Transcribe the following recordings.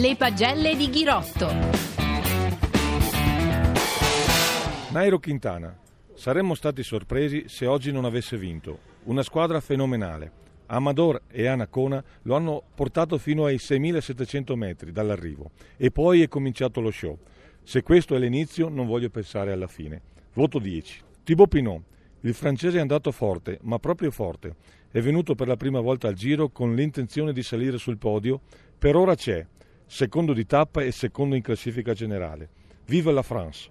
Le pagelle di Ghirotto. Nairo Quintana. Saremmo stati sorpresi se oggi non avesse vinto. Una squadra fenomenale. Amador e Anacona lo hanno portato fino ai 6.700 metri dall'arrivo e poi è cominciato lo show. Se questo è l'inizio non voglio pensare alla fine. Voto 10. Thibaut Pinot. Il francese è andato forte, ma proprio forte. È venuto per la prima volta al giro con l'intenzione di salire sul podio. Per ora c'è. Secondo di tappa e secondo in classifica generale. Vive la France.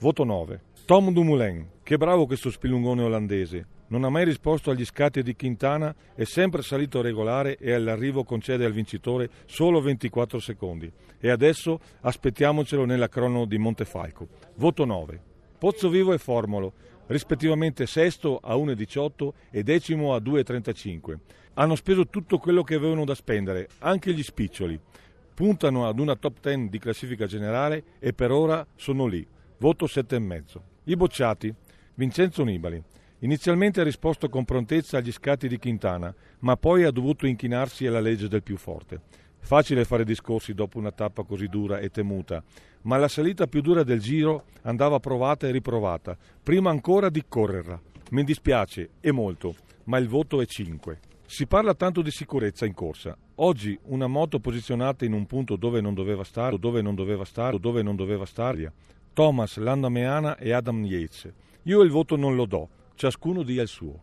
Voto 9. Tom Dumoulin. Che bravo questo spilungone olandese. Non ha mai risposto agli scatti di Quintana, è sempre salito regolare e all'arrivo concede al vincitore solo 24 secondi. E adesso aspettiamocelo nella crono di Montefalco. Voto 9. Pozzo Vivo e Formolo rispettivamente sesto a 1,18 e decimo a 2,35. Hanno speso tutto quello che avevano da spendere, anche gli spiccioli. Puntano ad una top 10 di classifica generale e per ora sono lì. Voto 7,5. I bocciati. Vincenzo Nibali. Inizialmente ha risposto con prontezza agli scatti di Quintana, ma poi ha dovuto inchinarsi alla legge del più forte. Facile fare discorsi dopo una tappa così dura e temuta, ma la salita più dura del giro andava provata e riprovata, prima ancora di correrla. Mi dispiace, e molto, ma il voto è 5. Si parla tanto di sicurezza in corsa. Oggi una moto posizionata in un punto dove non doveva stare, dove non doveva stare, dove non doveva stare. Thomas, Landa Meana e Adam Yates. Io il voto non lo do, ciascuno dia il suo.